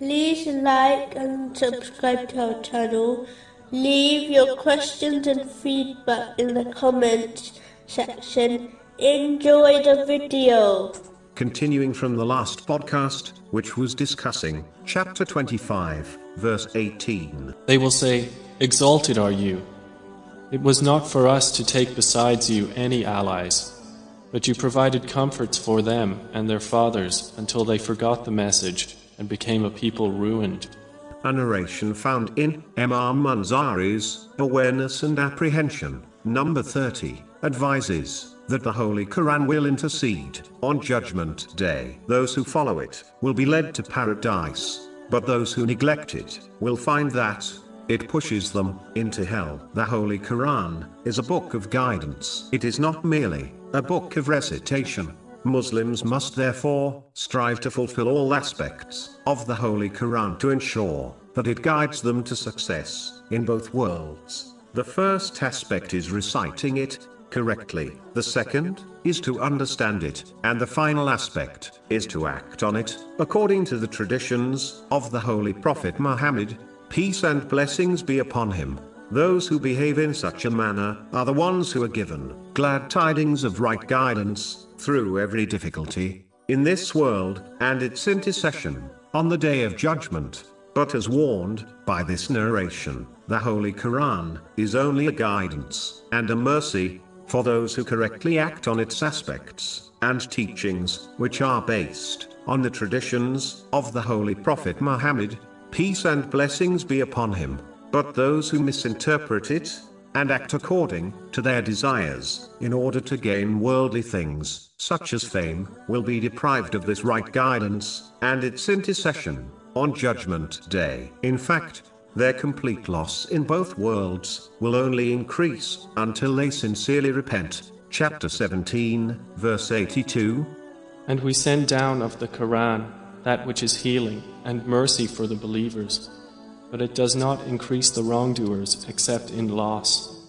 like and subscribe to our channel. Leave your questions and feedback in the comments section. Enjoy the video. Continuing from the last podcast, which was discussing chapter 25, verse 18. They will say, Exalted are you. It was not for us to take besides you any allies, but you provided comforts for them and their fathers until they forgot the message and became a people ruined. A narration found in Imam Munzari's Awareness and Apprehension, number 30, advises that the Holy Quran will intercede on Judgment Day. Those who follow it will be led to paradise, but those who neglect it will find that it pushes them into hell. The Holy Quran is a book of guidance. It is not merely a book of recitation. Muslims must therefore strive to fulfill all aspects of the Holy Quran to ensure that it guides them to success in both worlds. The first aspect is reciting it correctly. The second is to understand it, and the final aspect is to act on it, according to the traditions of the Holy Prophet Muhammad. Peace and blessings be upon him. Those who behave in such a manner are the ones who are given glad tidings of right guidance through every difficulty in this world and its intercession on the day of judgment. But as warned by this narration, the Holy Quran is only a guidance and a mercy for those who correctly act on its aspects and teachings, which are based on the traditions of the Holy Prophet Muhammad, peace and blessings be upon him. But those who misinterpret it and act according to their desires in order to gain worldly things, such as fame, will be deprived of this right guidance and its intercession on Judgment Day. In fact, their complete loss in both worlds will only increase until they sincerely repent. Chapter 17, verse 82. And we send down of the Quran that which is healing and mercy for the believers, but it does not increase the wrongdoers except in loss.